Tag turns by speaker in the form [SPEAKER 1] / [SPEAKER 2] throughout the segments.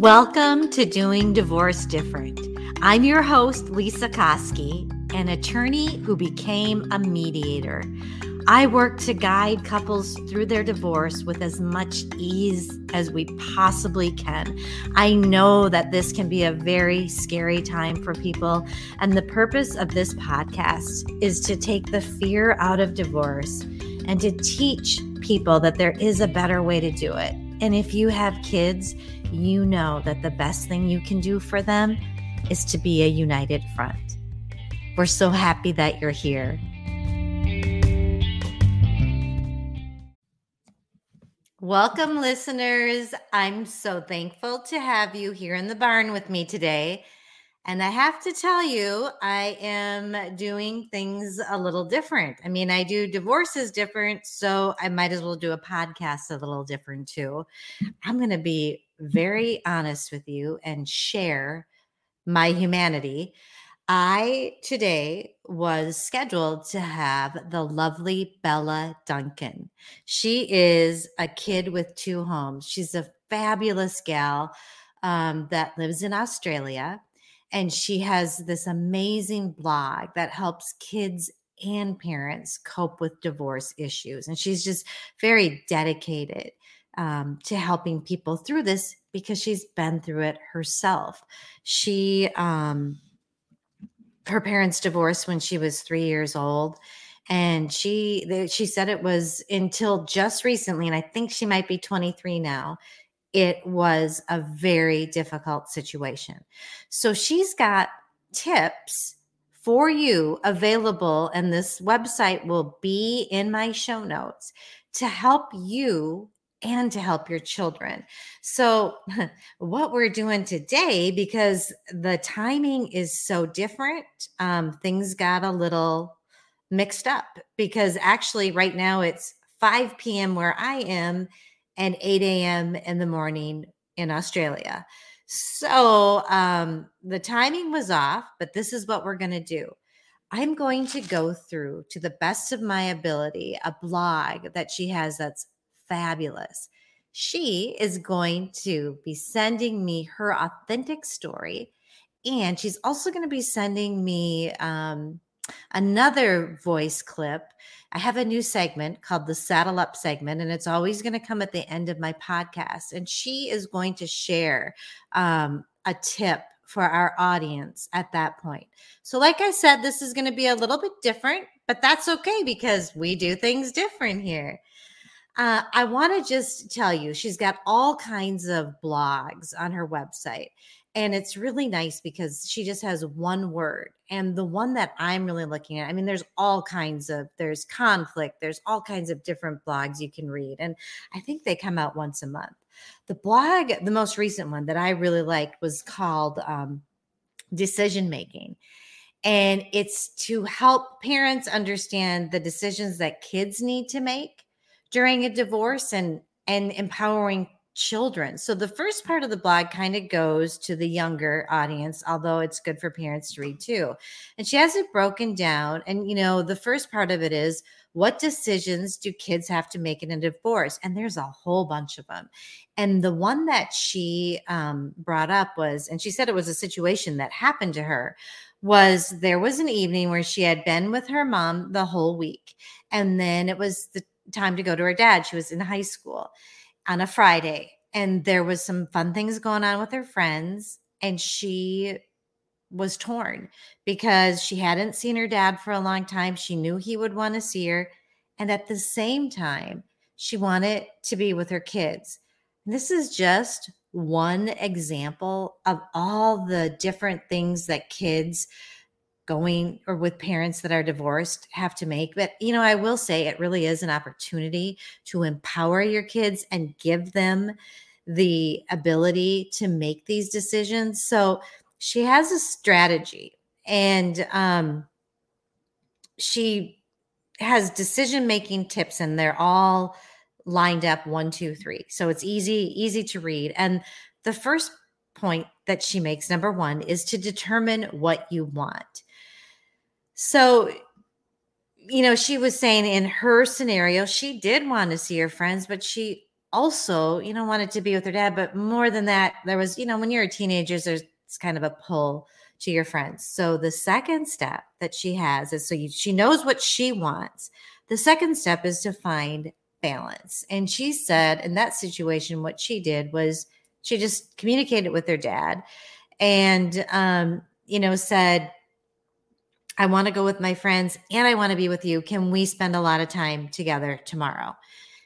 [SPEAKER 1] Welcome to Doing Divorce Different. I'm your host, Lisa Koski, an attorney who became a mediator. I work to guide couples through their divorce with as much ease as we possibly can. I know that this can be a very scary time for people, and the purpose of this podcast is to take the fear out of divorce and to teach people that there is a better way to do it. And if you have kids, you know that the best thing you can do for them is to be a united front. We're so happy that you're here. Welcome, listeners. I'm so thankful to have you here in the barn with me today. And I have to tell you, I am doing things a little different. I mean, I do divorces different, so I might as well do a podcast a little different too. I'm going to be very honest with you and share my humanity. I today was scheduled to have the lovely Bella Duncan. She is a kid with two homes. She's a fabulous gal um, that lives in Australia and she has this amazing blog that helps kids and parents cope with divorce issues. And she's just very dedicated um, to helping people through this because she's been through it herself. She, um, her parents divorced when she was three years old. And she she said it was until just recently, and I think she might be 23 now it was a very difficult situation. So she's got tips for you available, and this website will be in my show notes to help you and to help your children. So, what we're doing today, because the timing is so different, um, things got a little mixed up because actually, right now it's 5 p.m. where I am and 8 a.m. in the morning in Australia. So um, the timing was off, but this is what we're going to do. I'm going to go through, to the best of my ability, a blog that she has that's fabulous. She is going to be sending me her authentic story. And she's also going to be sending me um, another voice clip I have a new segment called the Saddle Up segment, and it's always going to come at the end of my podcast. And she is going to share um, a tip for our audience at that point. So, like I said, this is going to be a little bit different, but that's okay because we do things different here. Uh, I want to just tell you, she's got all kinds of blogs on her website. And it's really nice because she just has one word. And the one that I'm really looking at, I mean, there's all kinds of, there's conflict, there's all kinds of different blogs you can read. And I think they come out once a month. The blog, the most recent one that I really liked was called um, Decision Making. And it's to help parents understand the decisions that kids need to make during a divorce and and empowering children. So the first part of the blog kind of goes to the younger audience, although it's good for parents to read too. And she has it broken down. And, you know, the first part of it is what decisions do kids have to make in a divorce? And there's a whole bunch of them. And the one that she um, brought up was, and she said it was a situation that happened to her, was there was an evening where she had been with her mom the whole week. And then it was the time to go to her dad. She was in high school on a Friday and there was some fun things going on with her friends and she was torn because she hadn't seen her dad for a long time. She knew he would want to see her and at the same time she wanted to be with her kids. This is just one example of all the different things that kids going or with parents that are divorced have to make. But, you know, I will say it really is an opportunity to empower your kids and give them the ability to make these decisions. So she has a strategy and um, she has decision making tips, and they're all lined up one, two, three. So it's easy, easy to read. And the first point that she makes, number one, is to determine what you want. So, you know, she was saying in her scenario, she did want to see her friends, but she also, you know, wanted to be with her dad. But more than that, there was, you know, when you're a teenager, there's kind of a pull to your friends. So the second step that she has is so you, she knows what she wants. The second step is to find balance. And she said in that situation, what she did was she just communicated with her dad and, um, you know, said, I want to go with my friends and I want to be with you. Can we spend a lot of time together tomorrow?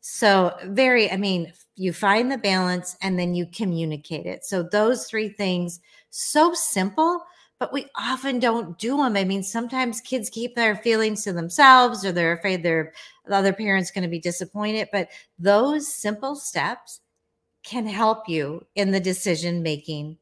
[SPEAKER 1] So, very, I mean, you find the balance and then you communicate it. So, those three things, so simple, but we often don't do them. I mean, sometimes kids keep their feelings to themselves or they're afraid their the other parent's going to be disappointed. But those simple steps can help you in the decision making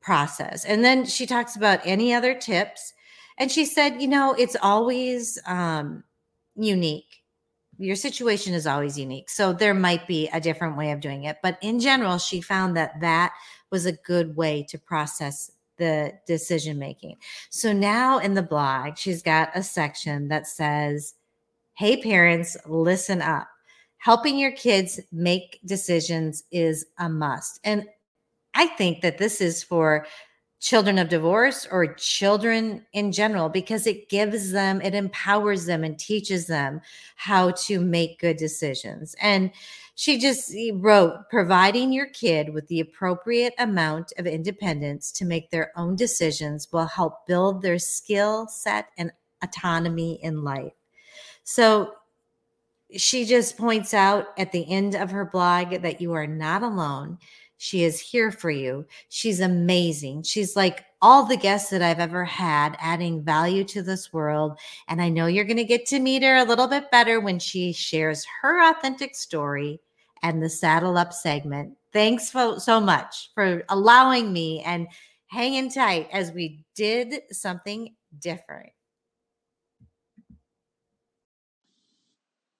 [SPEAKER 1] process. And then she talks about any other tips. And she said, you know, it's always um, unique. Your situation is always unique. So there might be a different way of doing it. But in general, she found that that was a good way to process the decision making. So now in the blog, she's got a section that says, Hey, parents, listen up. Helping your kids make decisions is a must. And I think that this is for children of divorce or children in general because it gives them, it empowers them and teaches them how to make good decisions. And she just wrote providing your kid with the appropriate amount of independence to make their own decisions will help build their skill set and autonomy in life. So she just points out at the end of her blog that you are not alone. She is here for you. She's amazing. She's like all the guests that I've ever had, adding value to this world. And I know you're going to get to meet her a little bit better when she shares her authentic story and the Saddle Up segment. Thanks so much for allowing me and hanging tight as we did something different.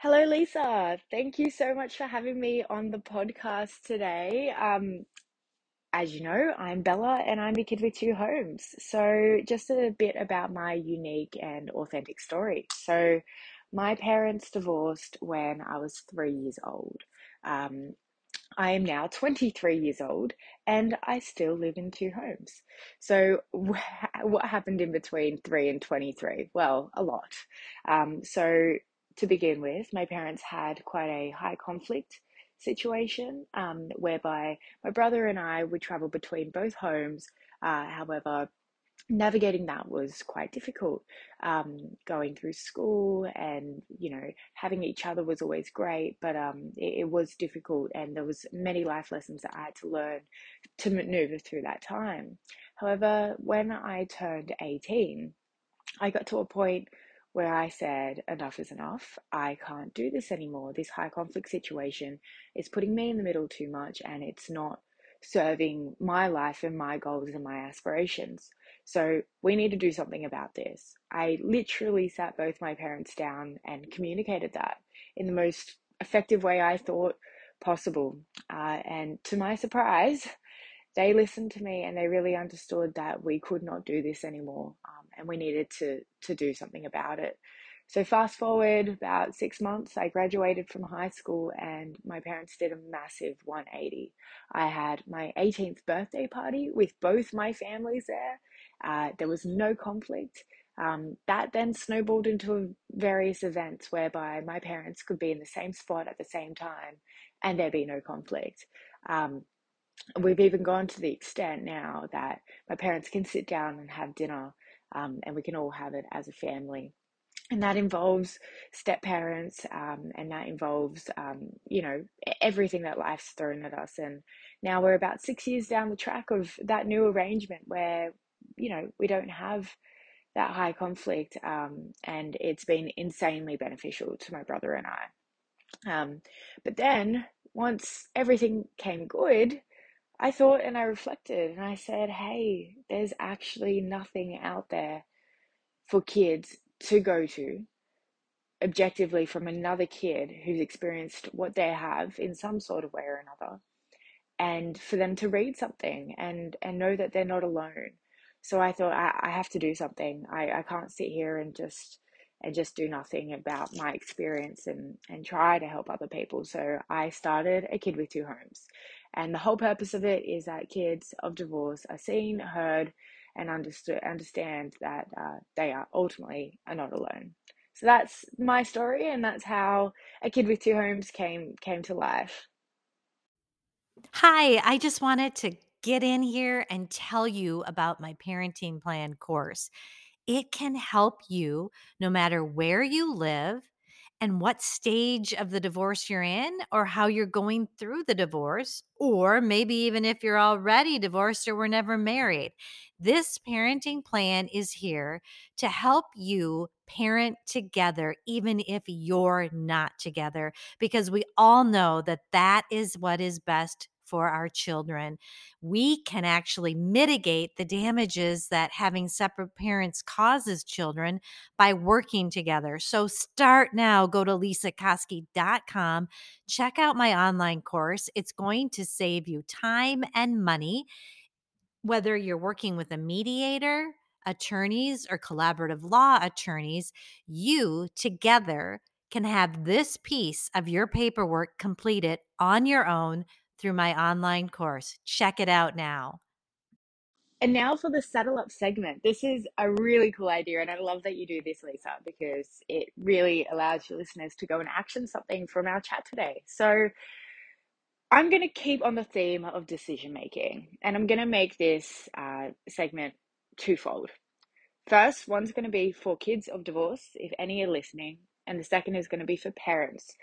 [SPEAKER 2] Hello, Lisa. Thank you so much for having me on the podcast today. Um, as you know, I'm Bella and I'm a kid with two homes. So, just a bit about my unique and authentic story. So, my parents divorced when I was three years old. Um, I am now 23 years old and I still live in two homes. So, what happened in between 3 and 23? Well, a lot. Um, so, to begin with, my parents had quite a high conflict situation um, whereby my brother and I would travel between both homes. Uh, however, navigating that was quite difficult. Um, going through school and you know having each other was always great, but um, it, it, was difficult, and there was many life lessons that I had to learn to maneuver through that time. However, when I turned eighteen, I got to a point where I said, enough is enough. I can't do this anymore. This high conflict situation is putting me in the middle too much and it's not serving my life and my goals and my aspirations. So we need to do something about this. I literally sat both my parents down and communicated that in the most effective way I thought possible. Uh, and to my surprise, they listened to me and they really understood that we could not do this anymore um, and we needed to to do something about it. So fast forward about six months i graduated from high school and my parents did a massive 180 i had my 18th birthday party with both my families there. Uh, there was no conflict. Um, that then snowballed into various events whereby my parents could be in the same spot at the same time and there be no conflict. Um, we've even gone to the extent now that my parents can sit down and have dinner um, and we can all have it as a family and that involves step parents um, and that involves um, you know everything that life's thrown at us and now we're about six years down the track of that new arrangement where you know we don't have that high conflict, um, and it's been insanely beneficial to my brother and I. Um, but then once everything came good, I thought and I reflected and I said, hey, there's actually nothing out there for kids to go to objectively from another kid who's experienced what they have in some sort of way or another and for them to read something and and know that they're not alone. So i thought i, I have to do something. I, I can't sit here and just and just do nothing about my experience and and try to help other people. So i started a kid with two homes and the whole purpose of it is that kids of divorce are seen heard and understood understand that uh, they are ultimately are not alone so that's my story and that's how a kid with two homes came came to life
[SPEAKER 1] Hi, I just wanted to get in here and tell you about my parenting plan course. It can help you no matter where you live and what stage of the divorce you're in, or how you're going through the divorce, or maybe even if you're already divorced or were never married. This parenting plan is here to help you parent together, even if you're not together, because we all know that that is what is best for our children. We can actually mitigate the damages that having separate parents causes children by working together. So start now. Go to lisakoski.com. Check out my online course. It's going to save you time and money, whether you're working with a mediator, attorneys, or collaborative law attorneys. You together can have this piece of your paperwork completed on your own through my online course. Check it out now.
[SPEAKER 2] And now for the saddle up segment. This is a really cool idea, and I love that you do this, Lisa, because it really allows your listeners to go and action something from our chat today. So, I'm going to keep on the theme of decision making, and I'm going to make this uh, segment twofold. First, one's going to be for kids of divorce, if any are listening, and the second is going to be for parents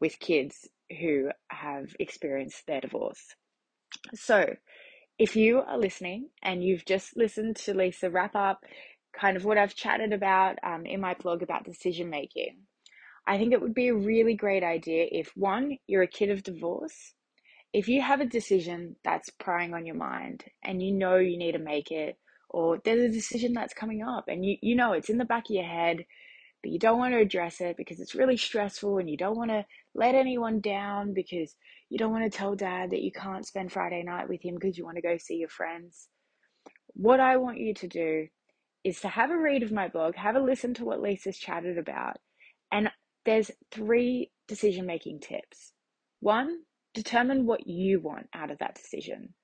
[SPEAKER 2] with kids who have experienced their divorce. So, if you are listening and you've just listened to Lisa wrap up kind of what I've chatted about um, in my blog about decision making, I think it would be a really great idea if one, you're a kid of divorce, if you have a decision that's prying on your mind and you know you need to make it, or there's a decision that's coming up and you, you know it's in the back of your head, but you don't want to address it because it's really stressful and you don't want to let anyone down because you don't want to tell dad that you can't spend Friday night with him because you want to go see your friends. What I want you to do is to have a read of my blog, have a listen to what Lisa's chatted about, and there's three decision making tips. One, determine what you want out of that decision.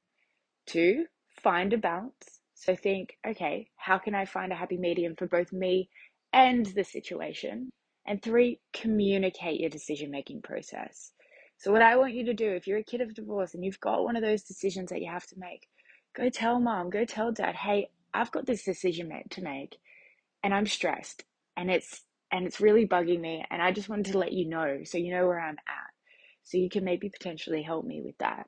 [SPEAKER 2] Two, find a balance. So think, okay, how can I find a happy medium for both me and the situation? And three, communicate your decision making process. So, what I want you to do, if you're a kid of divorce and you've got one of those decisions that you have to make, go tell mom, go tell dad, hey, I've got this decision to make and I'm stressed and it's and it's really bugging me and I just wanted to let you know so you know where I'm at. So you can maybe potentially help me with that.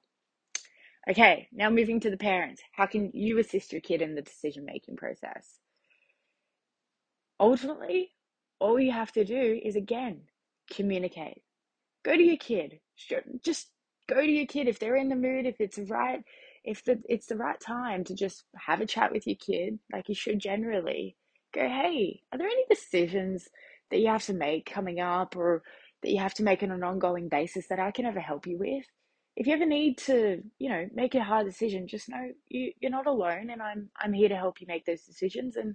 [SPEAKER 2] Okay, now moving to the parents. How can you assist your kid in the decision making process? Ultimately, all you have to do is again communicate. Go to your kid. Just go to your kid if they're in the mood, if it's right, if the, it's the right time to just have a chat with your kid, like you should generally. Go, hey, are there any decisions that you have to make coming up or that you have to make on an ongoing basis that I can ever help you with? If you ever need to, you know, make a hard decision, just know you, you're not alone and I'm I'm here to help you make those decisions and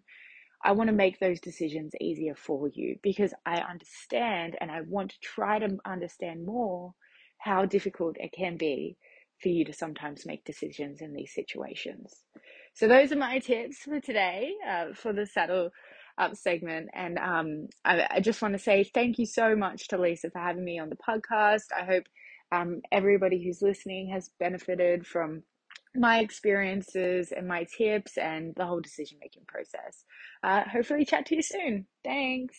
[SPEAKER 2] I want to make those decisions easier for you because I understand and I want to try to understand more how difficult it can be for you to sometimes make decisions in these situations. So, those are my tips for today uh, for the saddle up segment. And um, I, I, just want to say thank you so much to Lisa for having me on the podcast. I hope um, everybody who's listening has benefited from my experiences and my tips and the whole decision making process. Uh, hopefully, chat to you soon. Thanks.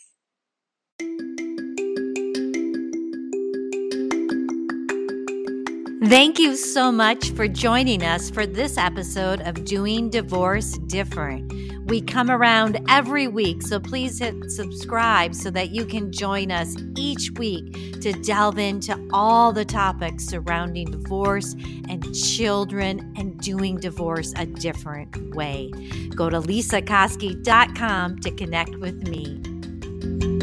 [SPEAKER 1] Thank you so much for joining us for this episode of Doing Divorce Different. We come around every week, so please hit subscribe so that you can join us each week to delve into all the topics surrounding divorce and children and doing divorce a different way. Go to lisakoski.com to connect with me.